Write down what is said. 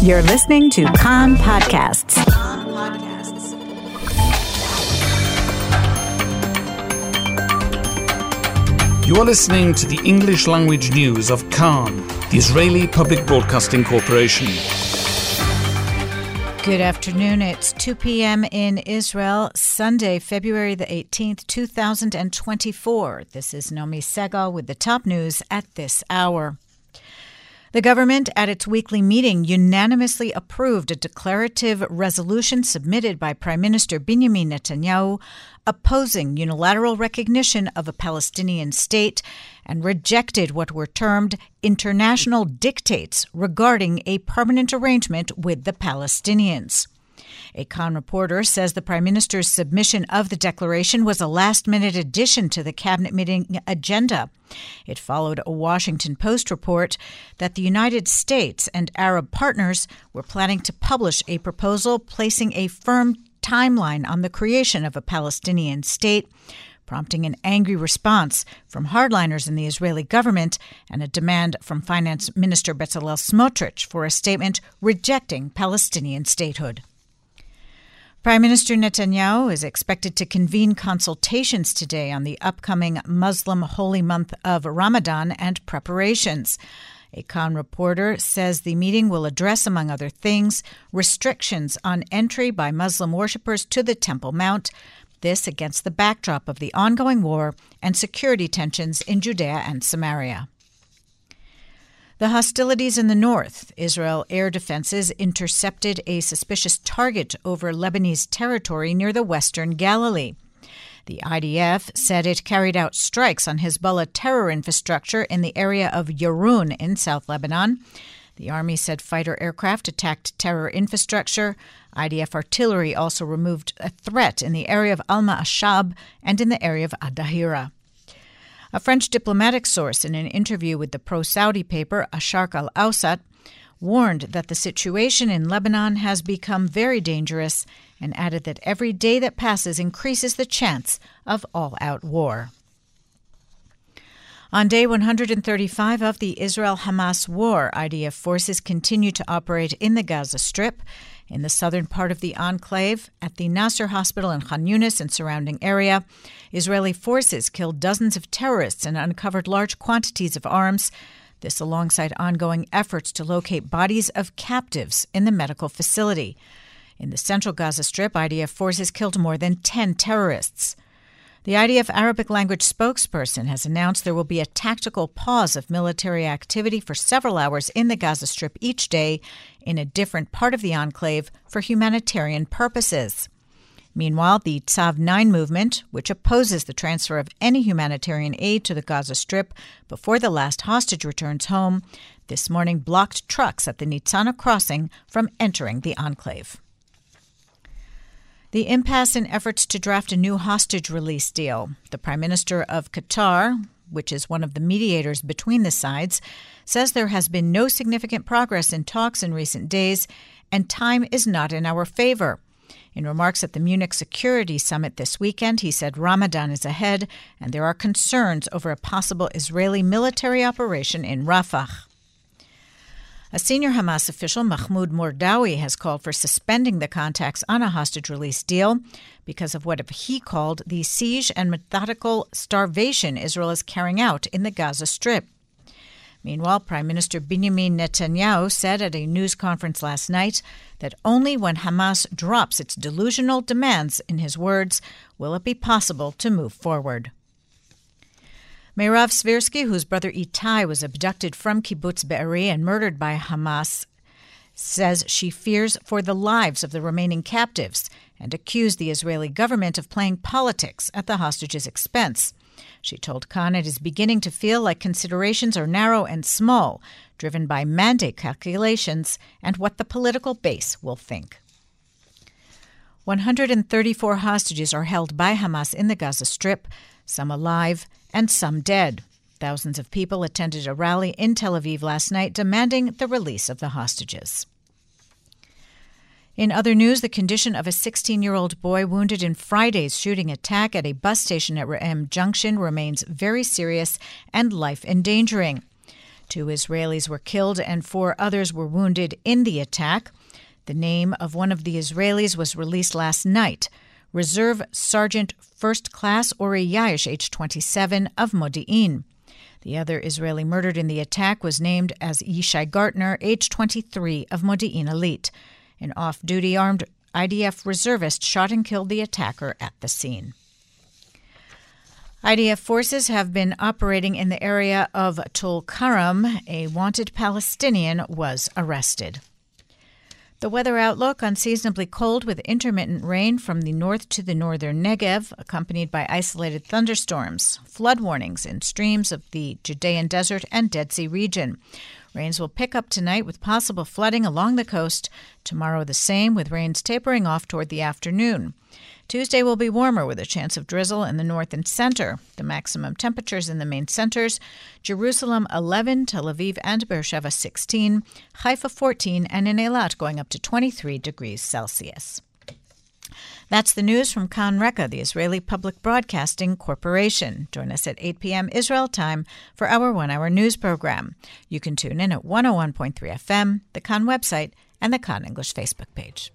You're listening to Kan Podcasts. You are listening to the English language news of Kan, the Israeli Public Broadcasting Corporation. Good afternoon. It's 2 p.m. in Israel, Sunday, February the 18th, 2024. This is Nomi Segal with the top news at this hour. The government, at its weekly meeting, unanimously approved a declarative resolution submitted by Prime Minister Benjamin Netanyahu opposing unilateral recognition of a Palestinian state and rejected what were termed international dictates regarding a permanent arrangement with the Palestinians. A Kan reporter says the Prime Minister's submission of the declaration was a last minute addition to the cabinet meeting agenda. It followed a Washington Post report that the United States and Arab partners were planning to publish a proposal placing a firm timeline on the creation of a Palestinian state prompting an angry response from hardliners in the Israeli government and a demand from Finance Minister Bezalel Smotrich for a statement rejecting Palestinian statehood. Prime Minister Netanyahu is expected to convene consultations today on the upcoming Muslim holy month of Ramadan and preparations. A Kan reporter says the meeting will address, among other things, restrictions on entry by Muslim worshippers to the Temple Mount, this against the backdrop of the ongoing war and security tensions in Judea and Samaria. The hostilities in the north, Israel air defenses intercepted a suspicious target over Lebanese territory near the western Galilee. The IDF said it carried out strikes on Hezbollah terror infrastructure in the area of Yarun in South Lebanon. The Army said fighter aircraft attacked terror infrastructure. IDF artillery also removed a threat in the area of Alma Ashab and in the area of Adahira. A French diplomatic source in an interview with the pro Saudi paper Asharq al Awsat warned that the situation in Lebanon has become very dangerous and added that every day that passes increases the chance of all out war. On day 135 of the Israel Hamas war, IDF forces continue to operate in the Gaza Strip in the southern part of the enclave, at the Nasser Hospital in Khan Yunis and surrounding area, Israeli forces killed dozens of terrorists and uncovered large quantities of arms. This alongside ongoing efforts to locate bodies of captives in the medical facility. In the central Gaza Strip, IDF forces killed more than 10 terrorists. The IDF Arabic language spokesperson has announced there will be a tactical pause of military activity for several hours in the Gaza Strip each day in a different part of the enclave for humanitarian purposes. Meanwhile, the Tzav 9 movement, which opposes the transfer of any humanitarian aid to the Gaza Strip before the last hostage returns home, this morning blocked trucks at the Nitzana crossing from entering the enclave. The impasse in efforts to draft a new hostage release deal. The Prime Minister of Qatar, which is one of the mediators between the sides, says there has been no significant progress in talks in recent days and time is not in our favor. In remarks at the Munich Security Summit this weekend, he said Ramadan is ahead and there are concerns over a possible Israeli military operation in Rafah. A senior Hamas official, Mahmoud Mardawi, has called for suspending the contacts on a hostage release deal because of what he called the siege and methodical starvation Israel is carrying out in the Gaza Strip. Meanwhile, Prime Minister Benjamin Netanyahu said at a news conference last night that only when Hamas drops its delusional demands, in his words, will it be possible to move forward. Meirav Svirsky, whose brother Itai was abducted from Kibbutz Be'eri and murdered by Hamas, says she fears for the lives of the remaining captives and accused the Israeli government of playing politics at the hostages' expense. She told Kan it is beginning to feel like considerations are narrow and small, driven by mandate calculations and what the political base will think. 134 hostages are held by Hamas in the Gaza Strip, some alive and some dead. Thousands of people attended a rally in Tel Aviv last night demanding the release of the hostages. In other news, the condition of a 16 year old boy wounded in Friday's shooting attack at a bus station at Re'em Junction remains very serious and life endangering. Two Israelis were killed and four others were wounded in the attack. The name of one of the Israelis was released last night. Reserve Sergeant First Class Ori Yash, age 27, of Modi'in. The other Israeli murdered in the attack was named as Yishai Gartner, age 23, of Modi'in Illit. An off duty armed IDF reservist shot and killed the attacker at the scene. IDF forces have been operating in the area of Tulkarm. A wanted Palestinian was arrested. The weather outlook unseasonably cold with intermittent rain from the north to the northern Negev, accompanied by isolated thunderstorms, flood warnings in streams of the Judean Desert and Dead Sea region. Rains will pick up tonight with possible flooding along the coast. Tomorrow, the same, with rains tapering off toward the afternoon. Tuesday will be warmer with a chance of drizzle in the north and center. The maximum temperatures in the main centers Jerusalem 11, Tel Aviv and Beersheba 16, Haifa 14, and in Eilat going up to 23 degrees Celsius. That's the news from Kan Reka, the Israeli Public Broadcasting Corporation. Join us at 8 p.m. Israel time for our one hour news program. You can tune in at 101.3 FM, the Kan website, and the Kan English Facebook page.